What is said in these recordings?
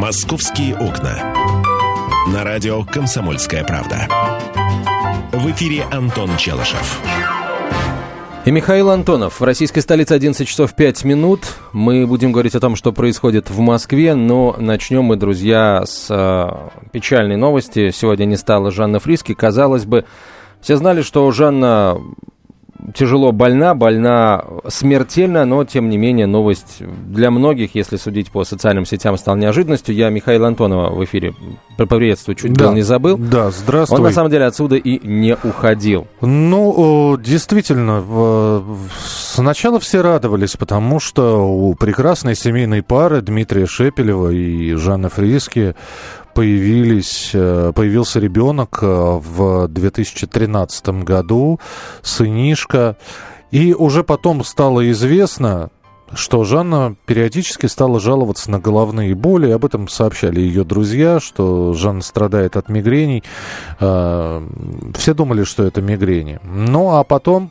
«Московские окна». На радио «Комсомольская правда». В эфире Антон Челышев. И Михаил Антонов. В российской столице 11 часов 5 минут. Мы будем говорить о том, что происходит в Москве, но начнем мы, друзья, с э, печальной новости. Сегодня не стало Жанны Фриски. Казалось бы, все знали, что Жанна тяжело больна, больна смертельно, но тем не менее новость для многих, если судить по социальным сетям, стала неожиданностью. Я Михаил Антонова в эфире приветствую, чуть да, был не забыл. Да, здравствуй. Он на самом деле отсюда и не уходил. Ну, действительно, сначала все радовались, потому что у прекрасной семейной пары Дмитрия Шепелева и Жанны Фриски появились, э, появился ребенок э, в 2013 году, сынишка. И уже потом стало известно, что Жанна периодически стала жаловаться на головные боли. Об этом сообщали ее друзья, что Жанна страдает от мигрений. Э, все думали, что это мигрени. Ну, а потом,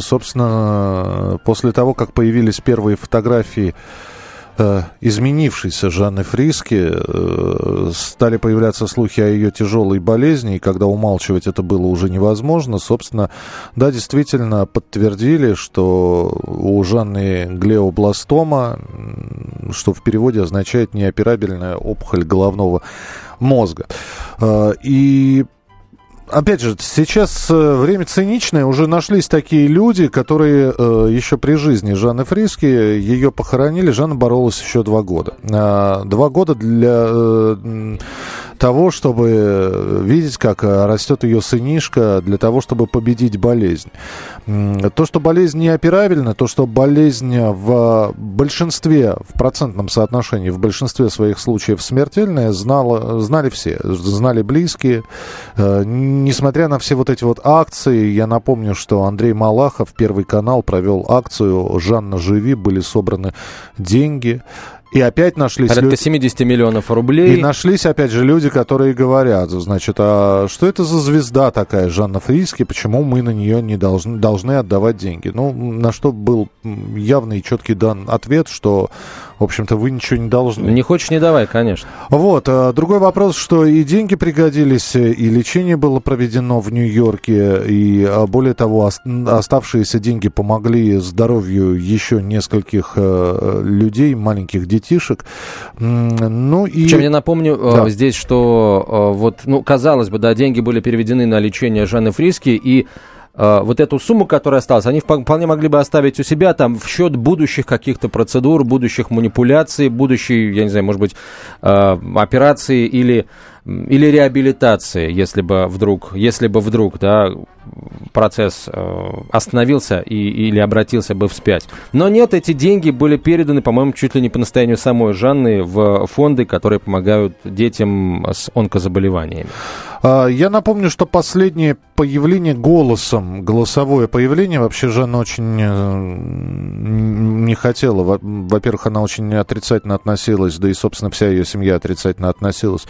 собственно, после того, как появились первые фотографии изменившейся Жанны Фриски э, стали появляться слухи о ее тяжелой болезни, и когда умалчивать это было уже невозможно, собственно, да, действительно подтвердили, что у Жанны глеобластома, что в переводе означает неоперабельная опухоль головного мозга. Э, и опять же, сейчас э, время циничное. Уже нашлись такие люди, которые э, еще при жизни Жанны Фриски ее похоронили. Жанна боролась еще два года. Э, два года для э, того, чтобы видеть, как растет ее сынишка, для того, чтобы победить болезнь. То, что болезнь неоперабельна, то, что болезнь в большинстве, в процентном соотношении, в большинстве своих случаев смертельная, знало, знали все, знали близкие. Э, несмотря на все вот эти вот акции, я напомню, что Андрей Малахов, Первый канал, провел акцию «Жанна, живи», были собраны деньги. И опять нашлись Порядка люди... 70 миллионов рублей. И нашлись, опять же, люди, которые говорят, значит, а что это за звезда такая, Жанна Фриски, почему мы на нее не должны, должны отдавать деньги? Ну, на что был явный и четкий дан ответ, что в общем-то, вы ничего не должны. Не хочешь, не давай, конечно. Вот. А, другой вопрос, что и деньги пригодились, и лечение было проведено в Нью-Йорке, и а, более того, оставшиеся деньги помогли здоровью еще нескольких э, людей, маленьких детишек. Ну и... Чем я напомню э, да. здесь, что э, вот, ну, казалось бы, да, деньги были переведены на лечение Жанны Фриски, и Э, вот эту сумму, которая осталась, они вполне могли бы оставить у себя там в счет будущих каких-то процедур, будущих манипуляций, будущей, я не знаю, может быть, операции или или реабилитации, если бы вдруг, если бы вдруг, да, процесс э, остановился и, или обратился бы вспять. Но нет, эти деньги были переданы, по-моему, чуть ли не по настоянию самой Жанны в фонды, которые помогают детям с онкозаболеваниями. А, я напомню, что последнее появление голосом, голосовое появление, вообще Жанна очень э, не хотела. Во-первых, она очень отрицательно относилась, да и, собственно, вся ее семья отрицательно относилась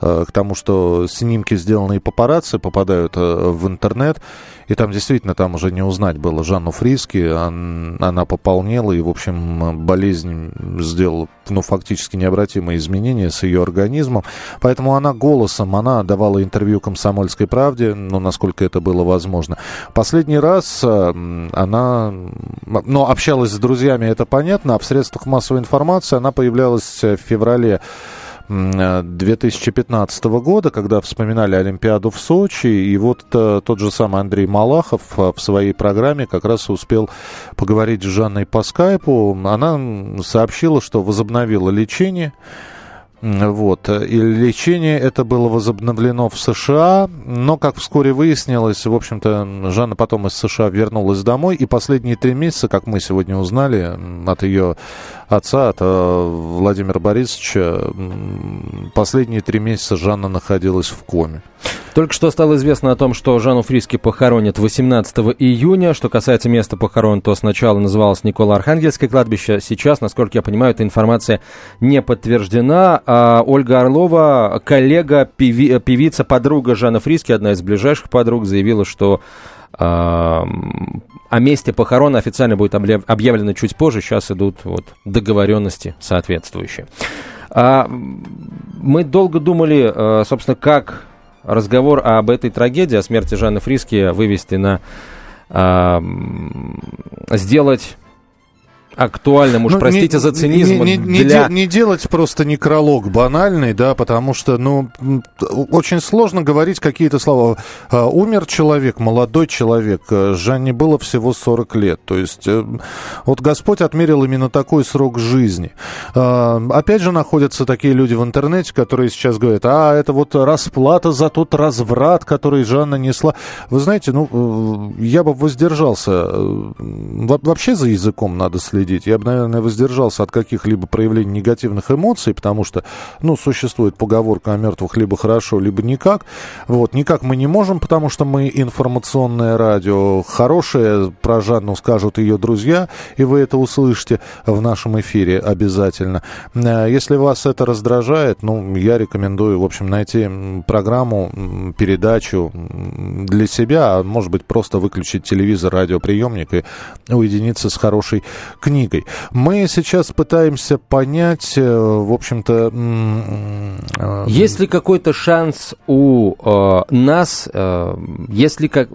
э, к тому, что снимки, сделанные папарацци, попадают э, в интернет. И там действительно, там уже не узнать было Жанну Фриски. Она пополнела, и, в общем, болезнь сделала, ну, фактически необратимые изменения с ее организмом. Поэтому она голосом, она давала интервью «Комсомольской правде», ну, насколько это было возможно. Последний раз э, она, ну, общалась с друзьями, это понятно, а в средствах массовой информации она появлялась в феврале 2015 года, когда вспоминали Олимпиаду в Сочи, и вот э, тот же самый Андрей Малахов э, в своей программе как раз успел поговорить с Жанной по скайпу. Она сообщила, что возобновила лечение, вот. И лечение это было возобновлено в США, но, как вскоре выяснилось, в общем-то, Жанна потом из США вернулась домой, и последние три месяца, как мы сегодня узнали от ее отца, от э, Владимира Борисовича, последние три месяца Жанна находилась в коме. Только что стало известно о том, что Жанну Фриски похоронят 18 июня. Что касается места похорон, то сначала называлось Никола-Архангельское кладбище. Сейчас, насколько я понимаю, эта информация не подтверждена. А Ольга Орлова, коллега, певи, певица, подруга Жанны Фриски, одна из ближайших подруг, заявила, что о месте похорон официально будет объявлено чуть позже. Сейчас идут вот договоренности соответствующие. А, мы долго думали, э, собственно, как разговор об этой трагедии, о смерти Жанны Фриски вывести на... А, сделать актуальным, уж ну, простите не, за цинизм. Не, не, для... не, не делать просто некролог банальный, да, потому что, ну, очень сложно говорить какие-то слова. А, умер человек, молодой человек, э, Жанне было всего 40 лет. То есть, э, вот Господь отмерил именно такой срок жизни. А, опять же, находятся такие люди в интернете, которые сейчас говорят, а, это вот расплата за тот разврат, который Жанна несла. Вы знаете, ну, э, я бы воздержался. Вообще за языком надо следить следить. Я бы, наверное, воздержался от каких-либо проявлений негативных эмоций, потому что, ну, существует поговорка о мертвых либо хорошо, либо никак. Вот, никак мы не можем, потому что мы информационное радио. Хорошее про Жанну скажут ее друзья, и вы это услышите в нашем эфире обязательно. Э, если вас это раздражает, ну, я рекомендую, в общем, найти программу, передачу для себя, а может быть, просто выключить телевизор, радиоприемник и уединиться с хорошей книгой книгой. Мы сейчас пытаемся понять, э, в общем-то... Э, есть ли какой-то шанс у э, нас, э, есть ли как,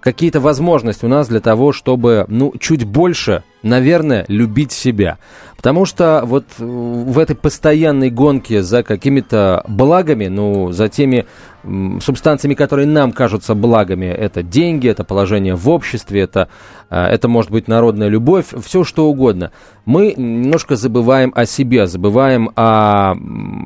какие-то возможности у нас для того, чтобы, ну, чуть больше, наверное, любить себя? Потому что вот в этой постоянной гонке за какими-то благами, ну, за теми субстанциями, которые нам кажутся благами, это деньги, это положение в обществе, это, э, это может быть народная любовь, все что угодно. Мы немножко забываем о себе, забываем о,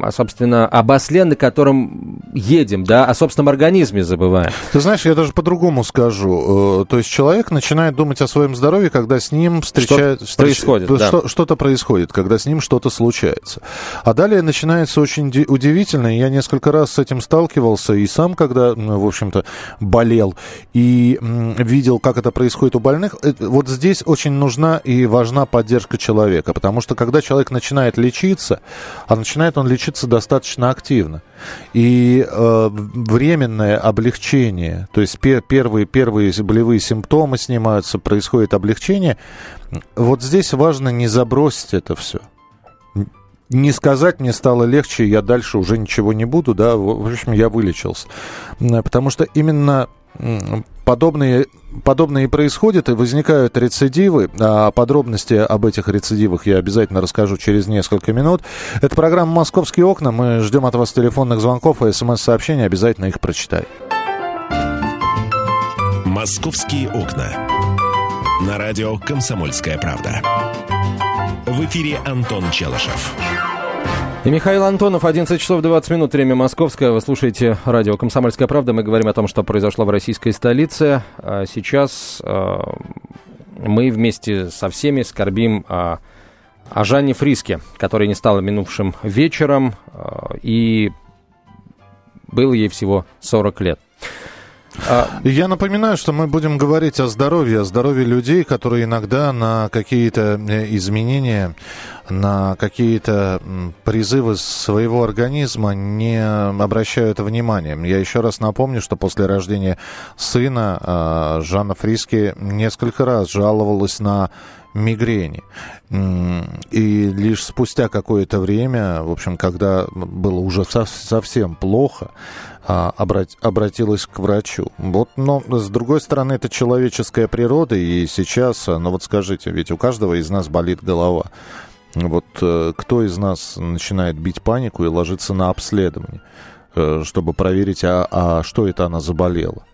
о собственно, об осле, на котором едем, да, о собственном организме забываем. Ты знаешь, я даже по-другому скажу. Э, то есть человек начинает думать о своем здоровье, когда с ним встречается... Что происходит, да. Что, что-то происходит происходит, когда с ним что-то случается. А далее начинается очень удивительно. Я несколько раз с этим сталкивался и сам, когда, в общем-то, болел и видел, как это происходит у больных. Э, вот здесь очень нужна и важна поддержка человека, потому что когда человек начинает лечиться, а начинает он лечиться достаточно активно, и э, временное облегчение, то есть пер, первые, первые болевые симптомы снимаются, происходит облегчение, вот здесь важно не забросить это все. Не сказать мне стало легче, я дальше уже ничего не буду, да, в общем, я вылечился. Потому что именно подобные, подобные происходят и возникают рецидивы. А подробности об этих рецидивах я обязательно расскажу через несколько минут. Это программа «Московские окна». Мы ждем от вас телефонных звонков и смс-сообщений. Обязательно их прочитаю. «Московские окна» на радио «Комсомольская правда». В эфире Антон Челышев. И Михаил Антонов, 11 часов 20 минут, время московское. Вы слушаете радио «Комсомольская правда». Мы говорим о том, что произошло в российской столице. А сейчас а, мы вместе со всеми скорбим о, о Жанне Фриске, которая не стала минувшим вечером, а, и было ей всего 40 лет. А... Я напоминаю, что мы будем говорить о здоровье, о здоровье людей, которые иногда на какие-то э, изменения, на какие-то призывы своего организма не обращают внимания. Я еще раз напомню, что после рождения сына а, Жанна Фриски несколько раз жаловалась на мигрени. И лишь спустя какое-то время, в общем, когда было уже совсем плохо, а, обратилась к врачу. Вот, но с другой стороны, это человеческая природа, и сейчас, ну вот скажите, ведь у каждого из нас болит голова. Вот э, кто из нас начинает бить панику и ложиться на обследование, э, чтобы проверить, а, а что это она заболела?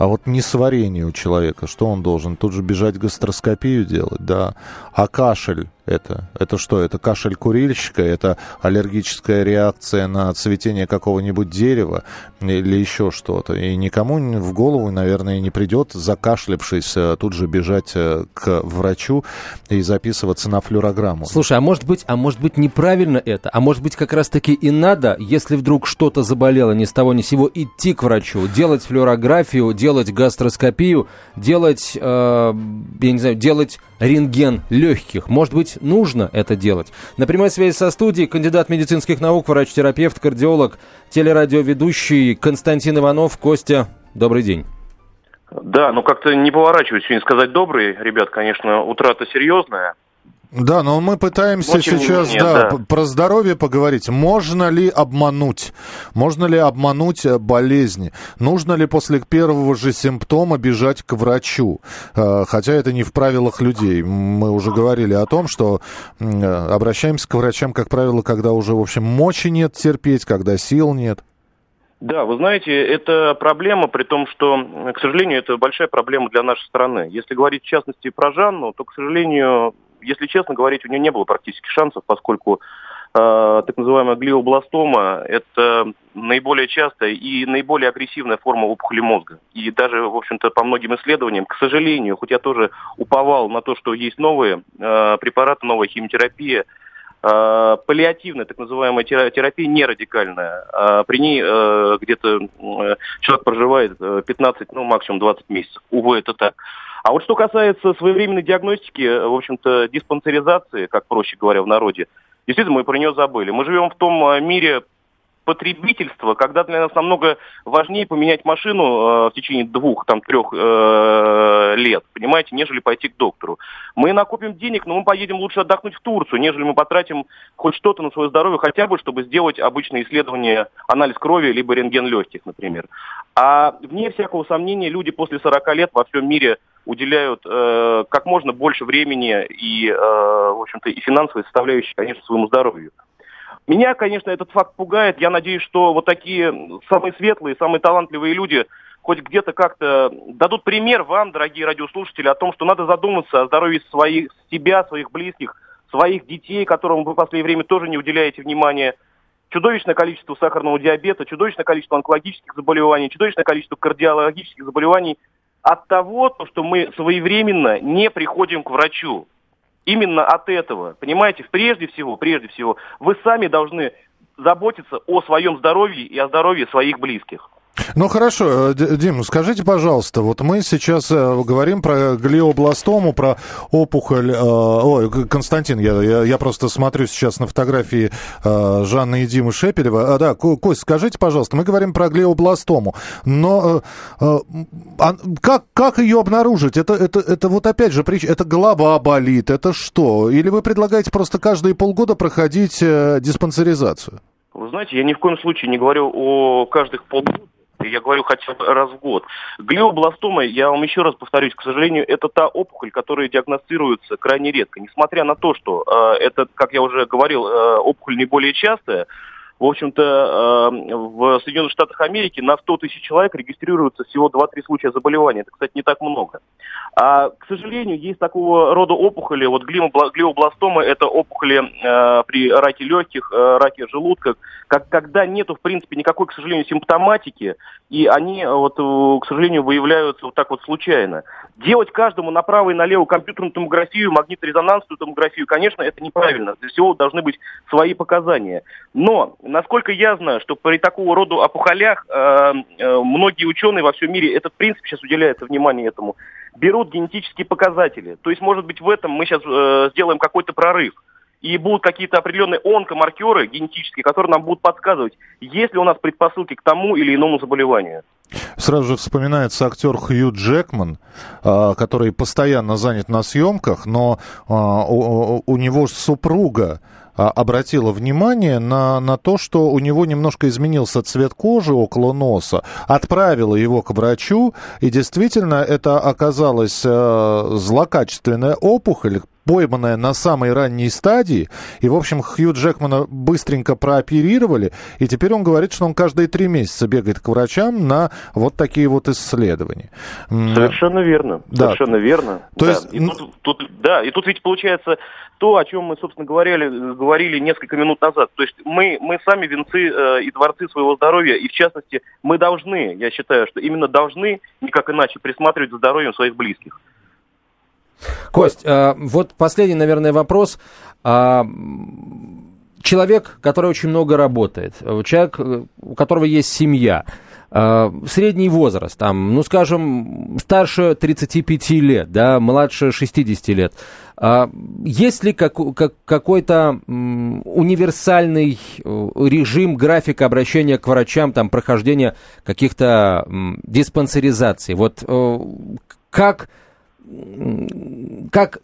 А вот не сварение у человека, что он должен? Тут же бежать гастроскопию делать, да. А кашель это? Это что? Это кашель курильщика? Это аллергическая реакция на цветение какого-нибудь дерева или еще что-то? И никому в голову, наверное, не придет, закашлявшись, э, тут же бежать э, к врачу и записываться на флюорограмму. Слушай, а может быть, а может быть неправильно это? А может быть как раз-таки и надо, если вдруг что-то заболело ни с того ни с сего, идти к врачу, делать флюорографию, делать гастроскопию, делать, э, я не знаю, делать рентген легких. Может быть, нужно это делать. На прямой связи со студией кандидат медицинских наук, врач-терапевт, кардиолог, телерадиоведущий Константин Иванов. Костя, добрый день. Да, ну как-то не поворачиваюсь сегодня сказать добрый. Ребят, конечно, утрата серьезная. Да, но мы пытаемся но, сейчас менее, да, да. про здоровье поговорить. Можно ли обмануть? Можно ли обмануть э, болезни? Нужно ли после первого же симптома бежать к врачу? Э, хотя это не в правилах людей. Мы уже говорили о том, что э, обращаемся к врачам, как правило, когда уже, в общем, мочи нет терпеть, когда сил нет. Да, вы знаете, это проблема, при том, что, к сожалению, это большая проблема для нашей страны. Если говорить в частности про Жанну, то, к сожалению, если честно говорить, у нее не было практически шансов, поскольку э, так называемая глиобластома – это наиболее частая и наиболее агрессивная форма опухоли мозга. И даже, в общем-то, по многим исследованиям, к сожалению, хоть я тоже уповал на то, что есть новые э, препараты, новая химиотерапия, э, паллиативная, так называемая терапия, не радикальная. А при ней э, где-то э, человек проживает 15, ну, максимум 20 месяцев. Увы, это так. А вот что касается своевременной диагностики, в общем-то, диспансеризации, как проще говоря в народе, действительно, мы про нее забыли. Мы живем в том э, мире потребительства, когда для нас намного важнее поменять машину э, в течение двух, там, трех э, лет, понимаете, нежели пойти к доктору. Мы накопим денег, но мы поедем лучше отдохнуть в Турцию, нежели мы потратим хоть что-то на свое здоровье, хотя бы, чтобы сделать обычное исследование, анализ крови, либо рентген легких, например. А вне всякого сомнения, люди после 40 лет во всем мире уделяют э, как можно больше времени и, э, в общем-то, и финансовой составляющей, конечно, своему здоровью. Меня, конечно, этот факт пугает. Я надеюсь, что вот такие самые светлые, самые талантливые люди хоть где-то как-то дадут пример вам, дорогие радиослушатели, о том, что надо задуматься о здоровье своих, себя, своих близких, своих детей, которым вы в последнее время тоже не уделяете внимания. Чудовищное количество сахарного диабета, чудовищное количество онкологических заболеваний, чудовищное количество кардиологических заболеваний от того, что мы своевременно не приходим к врачу. Именно от этого. Понимаете, прежде всего, прежде всего, вы сами должны заботиться о своем здоровье и о здоровье своих близких. Ну хорошо, э, Дим, скажите, пожалуйста, вот мы сейчас э, говорим про глиобластому, про опухоль. Э, ой, Константин, я, я, просто смотрю сейчас на фотографии Жанны и Димы Шепелева. А, да, Кость, скажите, пожалуйста, мы говорим про глиобластому, но а, как, как ее обнаружить? Это, это, это вот опять же, это голова болит, это что? Или вы предлагаете просто каждые полгода проходить диспансеризацию? Вы знаете, я ни в коем случае не говорю о каждых полгода я говорю хотя бы раз в год. Глиобластома, я вам еще раз повторюсь, к сожалению, это та опухоль, которая диагностируется крайне редко. Несмотря на то, что э, это, как я уже говорил, э, опухоль наиболее частая, в общем-то, э, в Соединенных Штатах Америки на 100 тысяч человек регистрируется всего 2-3 случая заболевания. Это, кстати, не так много. А, к сожалению, есть такого рода опухоли. Вот глиобластома – это опухоли э, при раке легких, э, раке желудка, как, когда нету, в принципе, никакой, к сожалению, симптоматики, и они, вот, к сожалению, выявляются вот так вот случайно. Делать каждому направо и налево компьютерную томографию, магниторезонансную томографию, конечно, это неправильно. Для всего должны быть свои показания. Но насколько я знаю, что при такого рода опухолях э, э, многие ученые во всем мире, это в принципе сейчас уделяется внимание этому, берут генетические показатели. То есть, может быть, в этом мы сейчас э, сделаем какой-то прорыв. И будут какие-то определенные онкомаркеры генетические, которые нам будут подсказывать, есть ли у нас предпосылки к тому или иному заболеванию. Сразу же вспоминается актер Хью Джекман, а, который постоянно занят на съемках, но а, у него супруга обратила внимание на, на то, что у него немножко изменился цвет кожи около носа, отправила его к врачу, и действительно это оказалась э, злокачественная опухоль, пойманная на самой ранней стадии. И, в общем, Хью Джекмана быстренько прооперировали. И теперь он говорит, что он каждые три месяца бегает к врачам на вот такие вот исследования. Совершенно верно. Да. Совершенно верно. То да. есть... И тут, тут, да, и тут ведь получается то, о чем мы, собственно, говорили, говорили несколько минут назад. То есть мы, мы сами венцы э, и дворцы своего здоровья, и в частности, мы должны, я считаю, что именно должны, никак иначе, присматривать за здоровьем своих близких. Кость, э, вот последний, наверное, вопрос. А, человек, который очень много работает, человек, э, у которого есть семья, э, средний возраст, там, ну, скажем, старше 35 лет, да, младше 60 лет, а, есть ли как, как, какой-то универсальный режим, графика обращения к врачам, там, прохождения каких-то диспансеризаций? Вот как как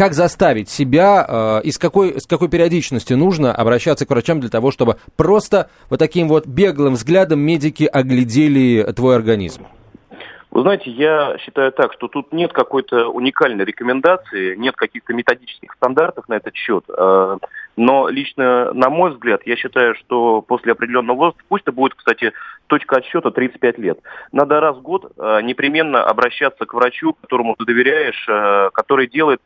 как заставить себя э, и с какой, с какой периодичностью нужно обращаться к врачам для того, чтобы просто вот таким вот беглым взглядом медики оглядели твой организм? Вы знаете, я считаю так, что тут нет какой-то уникальной рекомендации, нет каких-то методических стандартов на этот счет. Но лично, на мой взгляд, я считаю, что после определенного возраста, пусть это будет, кстати, точка отсчета 35 лет, надо раз в год э, непременно обращаться к врачу, которому ты доверяешь, э, который делает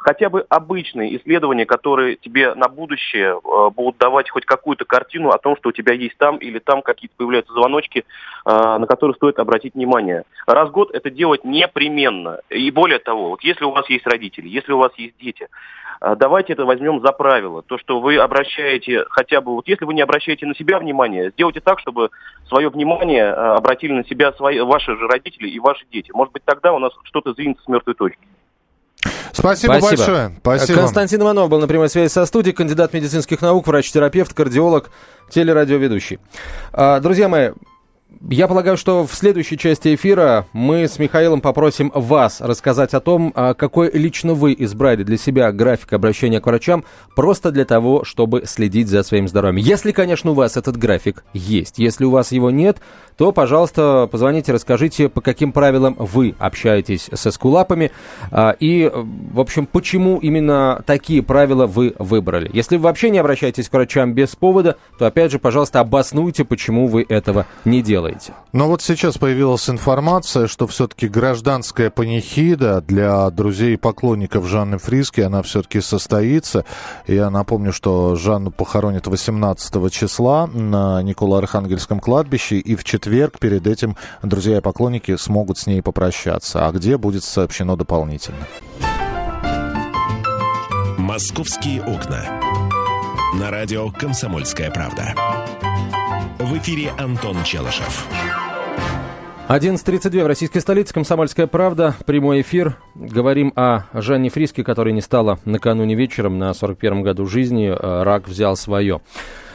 хотя бы обычные исследования, которые тебе на будущее э, будут давать хоть какую-то картину о том, что у тебя есть там или там какие-то появляются звоночки, э, на которые стоит обратить внимание. Раз в год это делать непременно. И более того, вот если у вас есть родители, если у вас есть дети, э, давайте это возьмем за правило. То, что вы обращаете хотя бы, вот если вы не обращаете на себя внимание, сделайте так, чтобы свое внимание обратили на себя свои, ваши же родители и ваши дети. Может быть, тогда у нас что-то сдвинется с мертвой точки. Спасибо, Спасибо большое. Спасибо. Константин Иванов был на прямой связи со студией, кандидат медицинских наук, врач-терапевт, кардиолог, телерадиоведущий. А, друзья мои, я полагаю, что в следующей части эфира мы с Михаилом попросим вас рассказать о том, а, какой лично вы избрали для себя график обращения к врачам, просто для того, чтобы следить за своим здоровьем. Если, конечно, у вас этот график есть. Если у вас его нет, то, пожалуйста, позвоните, расскажите, по каким правилам вы общаетесь со скулапами а, и, в общем, почему именно такие правила вы выбрали. Если вы вообще не обращаетесь к врачам без повода, то, опять же, пожалуйста, обоснуйте, почему вы этого не делаете делаете. Но вот сейчас появилась информация, что все-таки гражданская панихида для друзей и поклонников Жанны Фриски, она все-таки состоится. Я напомню, что Жанну похоронят 18 числа на Николо-Архангельском кладбище, и в четверг перед этим друзья и поклонники смогут с ней попрощаться. А где будет сообщено дополнительно. «Московские окна». На радио «Комсомольская правда». В эфире Антон Челышев. 11.32 в российской столице. Комсомольская правда. Прямой эфир. Говорим о Жанне Фриске, которой не стало накануне вечером на 41-м году жизни. Э, рак взял свое.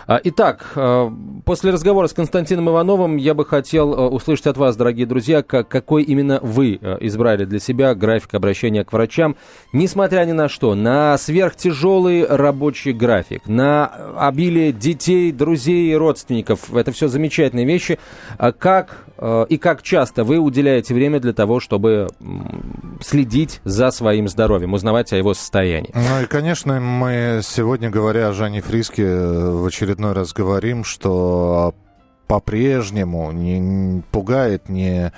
А, итак, а, после разговора с Константином Ивановым я бы хотел а, услышать от вас, дорогие друзья, как, какой именно вы избрали для себя график обращения к врачам, несмотря ни на что, на сверхтяжелый рабочий график, на обилие детей, друзей и родственников. Это все замечательные вещи. Как и как часто вы уделяете время для того, чтобы следить за своим здоровьем, узнавать о его состоянии? Ну и, конечно, мы сегодня, говоря о Жанне Фриске, в очередной раз говорим, что по-прежнему не пугает не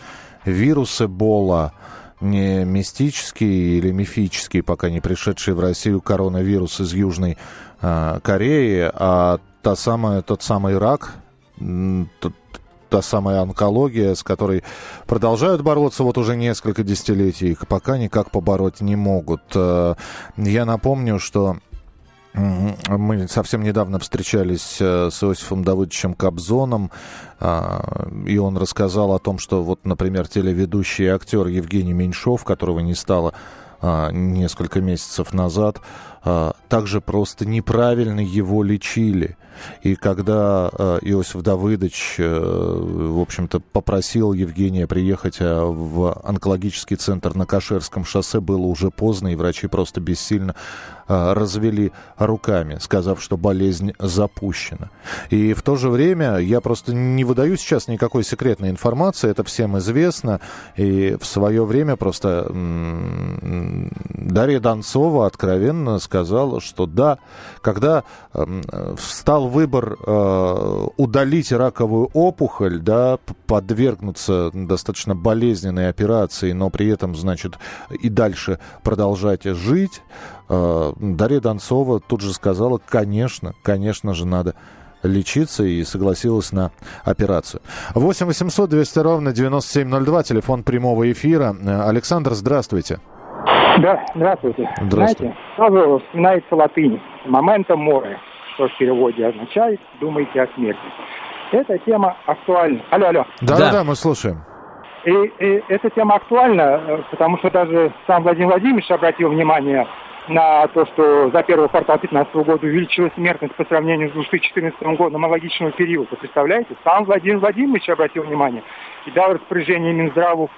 вирус Эбола, не мистический или мифический, пока не пришедший в Россию коронавирус из Южной э, Кореи, а та самая, тот самый рак, та самая онкология, с которой продолжают бороться вот уже несколько десятилетий, их пока никак побороть не могут. Э, я напомню, что мы совсем недавно встречались э, с Иосифом Давыдовичем Кобзоном, а, и он рассказал о том, что вот, например, телеведущий и актер Евгений Меньшов, которого не стало а, несколько месяцев назад, также просто неправильно его лечили. И когда Иосиф Давыдович, э, в общем-то, попросил Евгения приехать в онкологический центр на Кашерском шоссе, было уже поздно, и врачи просто бессильно а, развели руками, сказав, что болезнь запущена. И в то же время я просто не выдаю сейчас никакой секретной информации, это всем известно. И в свое время просто Дарья Донцова откровенно сказала, что да, когда встал выбор а, удалить раковую опухоль, да, подвергнуться достаточно болезненной операции, но при этом, значит, и дальше продолжать жить, а, Дарья Донцова тут же сказала, конечно, конечно же, надо лечиться и согласилась на операцию. 8 800 200 ровно 9702, телефон прямого эфира. Александр, здравствуйте. Да, здравствуйте. Здравствуйте. Знаете, сразу вспоминается латынь. Момента море, что в переводе означает «думайте о смерти». Эта тема актуальна. Алло, алло. Да-да-да, мы слушаем. И, и эта тема актуальна, э, потому что даже сам Владимир Владимирович обратил внимание на то, что за первый квартал 2015 года увеличилась смертность по сравнению с 2014 годом аналогичного периода. Представляете? Сам Владимир Владимирович обратил внимание и дал распоряжение Минздраву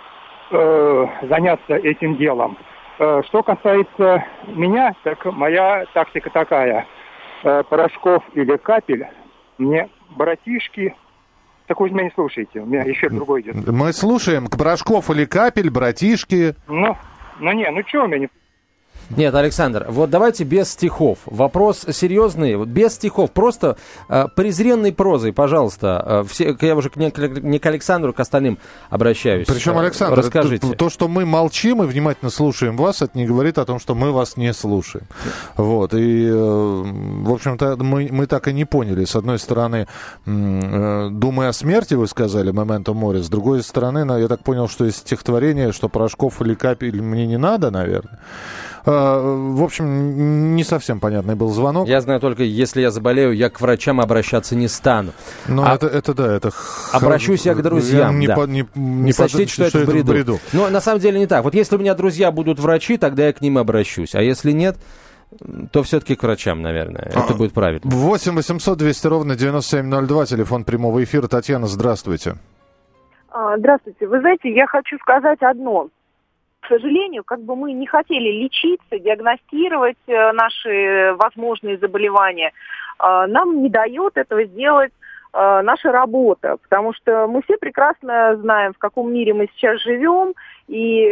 э, заняться этим делом. Э, что касается меня, так моя тактика такая. Э, порошков или капель мне братишки так вы меня не слушаете, у меня еще другой идет. Мы слушаем. Порошков или капель, братишки. Ну, ну не, ну что у меня не нет, Александр, вот давайте без стихов. Вопрос серьезный, без стихов, просто э, презренной прозой, пожалуйста. Э, все, я уже не, не к Александру, к остальным обращаюсь. Причем, э, Александр, расскажите. То, то, что мы молчим и внимательно слушаем вас, это не говорит о том, что мы вас не слушаем. Вот, и, э, в общем-то, мы, мы так и не поняли. С одной стороны, э, думая о смерти, вы сказали, момента моря. С другой стороны, я так понял, что из стихотворения, что Порошков или Капель мне не надо, наверное. А, в общем, не совсем понятный был звонок. Я знаю только, если я заболею, я к врачам обращаться не стану. Ну, а... это, это да, это... Обращусь я к друзьям, я не, да. по, не, не, не сочтите, что, что это в бреду. бреду. Но на самом деле не так. Вот если у меня друзья будут врачи, тогда я к ним обращусь. А если нет, то все-таки к врачам, наверное. Это а, будет правильно. 8 800 200 ровно 9702, телефон прямого эфира. Татьяна, здравствуйте. А, здравствуйте. Вы знаете, я хочу сказать одно сожалению, как бы мы не хотели лечиться, диагностировать э, наши возможные заболевания, э, нам не дает этого сделать э, наша работа, потому что мы все прекрасно знаем, в каком мире мы сейчас живем, и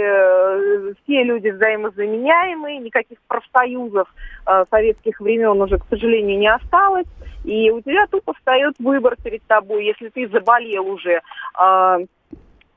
все люди взаимозаменяемые, никаких профсоюзов советских времен уже, к сожалению, не осталось, и у тебя тупо встает выбор перед тобой, если ты заболел уже,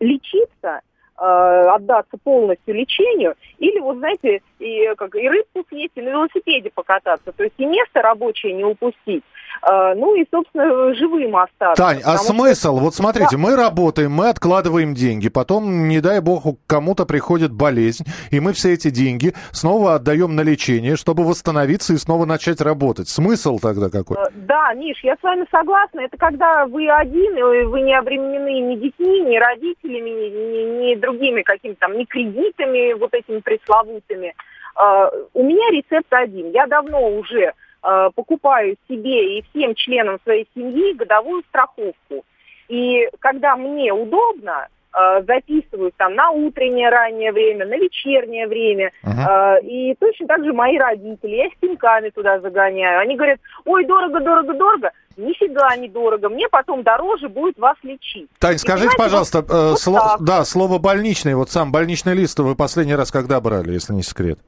лечиться отдаться полностью лечению, или, вот знаете, и, как, и рыбку съесть, и на велосипеде покататься. То есть и место рабочее не упустить. Э, ну и, собственно, живым остаться. Тань, а смысл? Что... Вот смотрите, да. мы работаем, мы откладываем деньги, потом, не дай бог, кому-то приходит болезнь, и мы все эти деньги снова отдаем на лечение, чтобы восстановиться и снова начать работать. Смысл тогда какой? Э, да, Миш, я с вами согласна. Это когда вы один, и вы не обременены ни детьми, ни родителями, ни, ни, ни другими какими-то там, ни кредитами вот этими пресловутыми. Э, у меня рецепт один. Я давно уже Э, покупаю себе и всем членам своей семьи годовую страховку. И когда мне удобно, э, записывают там на утреннее раннее время, на вечернее время. Uh-huh. И точно так же мои родители. Я с пинками туда загоняю. Они говорят, ой, дорого, дорого, дорого. Нифига не дорого. Мне потом дороже будет вас лечить. Тань, скажите, пожалуйста, вот, э, вот сло- да, слово больничный, вот сам больничный лист вы последний раз когда брали, если не секрет?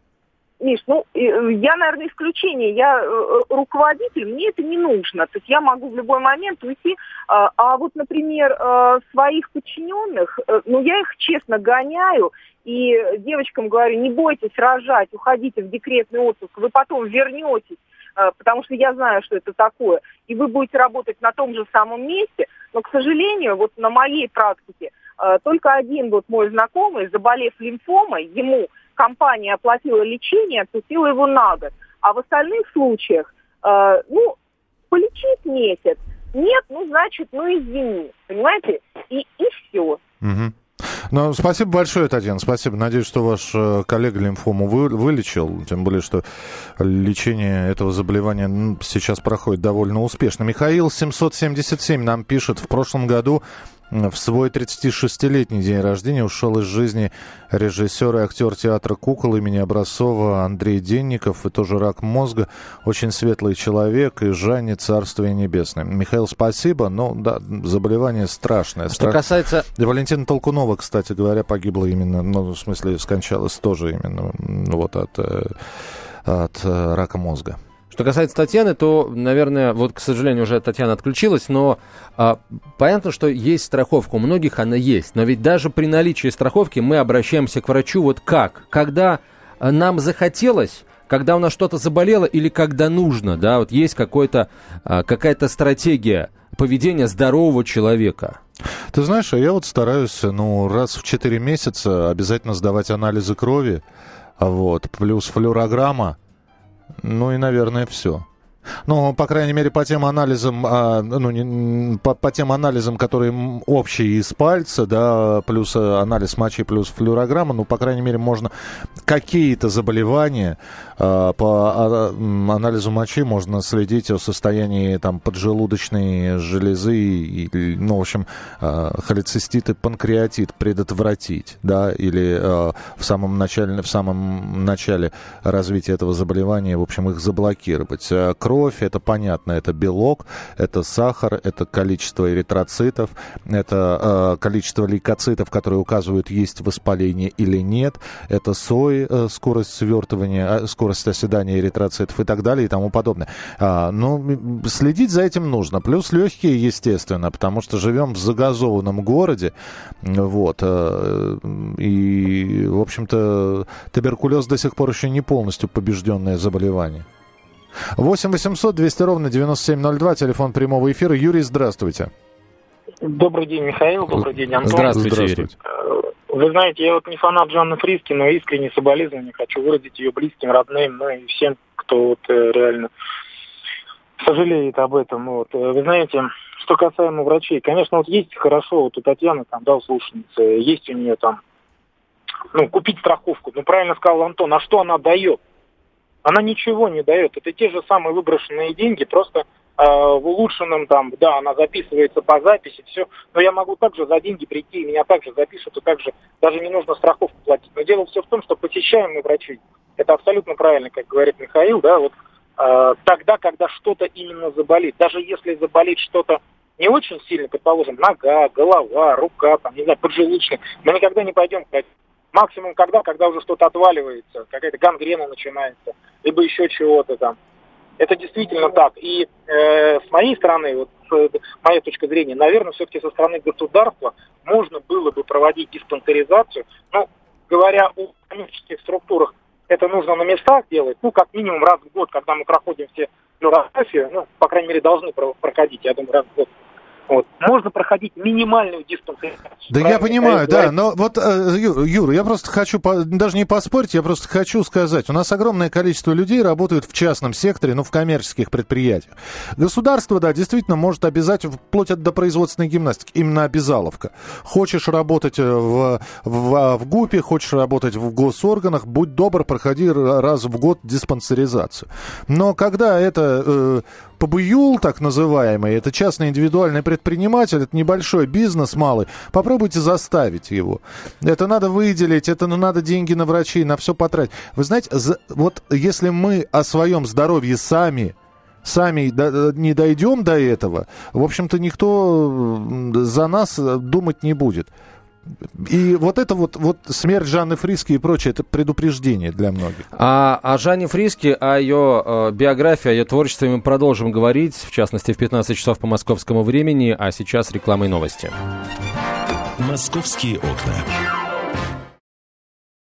Миш, ну, э, я, наверное, исключение. Я э, руководитель, мне это не нужно. То есть я могу в любой момент уйти. А, а вот, например, э, своих подчиненных, ну, я их честно гоняю. И девочкам говорю, не бойтесь рожать, уходите в декретный отпуск, вы потом вернетесь, потому что я знаю, что это такое, и вы будете работать на том же самом месте. Но, к сожалению, вот на моей практике только один вот мой знакомый, заболев лимфомой, ему компания оплатила лечение, отпустила его на год. А в остальных случаях, э, ну, полечить месяц. Нет, ну, значит, ну, извини. Понимаете? И, и все. Угу. Ну, спасибо большое, Татьяна, спасибо. Надеюсь, что ваш э, коллега лимфому вы, вылечил, тем более, что лечение этого заболевания сейчас проходит довольно успешно. Михаил 777 нам пишет, в прошлом году в свой 36-летний день рождения ушел из жизни режиссер и актер театра «Кукол» имени Образцова Андрей Денников, и тоже рак мозга. Очень светлый человек, и Жанне Царствие Небесное. Михаил, спасибо. Ну, да, заболевание страшное. Что Стра... касается... Валентина Толкунова, кстати говоря, погибла именно, ну, в смысле, скончалась тоже именно вот от, э, от э, рака мозга. Что касается Татьяны, то, наверное, вот, к сожалению, уже Татьяна отключилась, но а, понятно, что есть страховка, у многих она есть. Но ведь даже при наличии страховки мы обращаемся к врачу вот как? Когда а, нам захотелось, когда у нас что-то заболело или когда нужно, да, вот есть какой-то, а, какая-то стратегия поведения здорового человека. Ты знаешь, а я вот стараюсь, ну, раз в 4 месяца обязательно сдавать анализы крови, вот, плюс флюорограмма, ну и, наверное, все. Ну, по крайней мере, по тем анализам, а, ну, по, по тем анализам, которые общие из пальца, да, плюс э, анализ мочи, плюс флюорограмма, ну, по крайней мере, можно какие-то заболевания а, по а, анализу мочи можно следить о состоянии там поджелудочной железы и, ну, в общем, холецистит и панкреатит предотвратить, да, или в самом начале, в самом начале развития этого заболевания, в общем, их заблокировать. Кровь, это понятно, это белок, это сахар, это количество эритроцитов, это э, количество лейкоцитов, которые указывают, есть воспаление или нет, это сой, э, скорость свертывания, э, скорость оседания эритроцитов и так далее и тому подобное. А, ну, следить за этим нужно. Плюс легкие, естественно, потому что живем в загазованном городе, вот, э, и, в общем-то, туберкулез до сих пор еще не полностью побежденное заболевание. 8 800 200 ровно 9702, телефон прямого эфира. Юрий, здравствуйте. Добрый день, Михаил. Добрый день, Антон. Здравствуйте, здравствуйте. Э, вы знаете, я вот не фанат Жанны Фриски, но искренне соболезнования хочу выразить ее близким, родным, ну и всем, кто вот э, реально сожалеет об этом. Вот. Э, вы знаете, что касаемо врачей, конечно, вот есть хорошо, вот у Татьяны там, да, у слушницы, есть у нее там, ну, купить страховку. Ну, правильно сказал Антон, а что она дает? Она ничего не дает. Это те же самые выброшенные деньги, просто э, в улучшенном там, да, она записывается по записи, все. Но я могу также за деньги прийти, и меня также запишут, и также даже не нужно страховку платить. Но дело все в том, что посещаем мы врачей. Это абсолютно правильно, как говорит Михаил, да, вот э, тогда, когда что-то именно заболит. Даже если заболит что-то не очень сильно, предположим, нога, голова, рука, там, не знаю, поджелудочник, мы никогда не пойдем к Максимум когда, когда уже что-то отваливается, какая-то гангрена начинается, либо еще чего-то там. Это действительно так. И э, с моей стороны, вот с моей точки зрения, наверное, все-таки со стороны государства можно было бы проводить диспансеризацию. Ну, говоря о коммерческих структурах, это нужно на местах делать, ну, как минимум раз в год, когда мы проходим все флюорографию, ну, по крайней мере, должны проходить, я думаю, раз в год вот. Можно проходить минимальную диспансеризацию. Да я понимаю, да, но вот, э, Юр, я просто хочу, даже не поспорить, я просто хочу сказать, у нас огромное количество людей работают в частном секторе, ну, в коммерческих предприятиях. Государство, да, действительно может обязать, вплоть до производственной гимнастики, именно обязаловка. Хочешь работать э, в, в, в ГУПе, хочешь работать в госорганах, будь добр, проходи раз в год диспансеризацию. Но когда это э, ПБЮЛ, так называемый, это частный индивидуальный предприниматель, это небольшой бизнес малый, попробуйте заставить его. Это надо выделить, это ну, надо деньги на врачей, на все потратить. Вы знаете, за, вот если мы о своем здоровье сами сами не дойдем до этого, в общем-то, никто за нас думать не будет. И вот это вот, вот смерть Жанны Фриски и прочее, это предупреждение для многих. А о Жанне Фриске, о ее э, биографии, о ее творчестве мы продолжим говорить, в частности, в 15 часов по московскому времени, а сейчас реклама и новости. «Московские окна».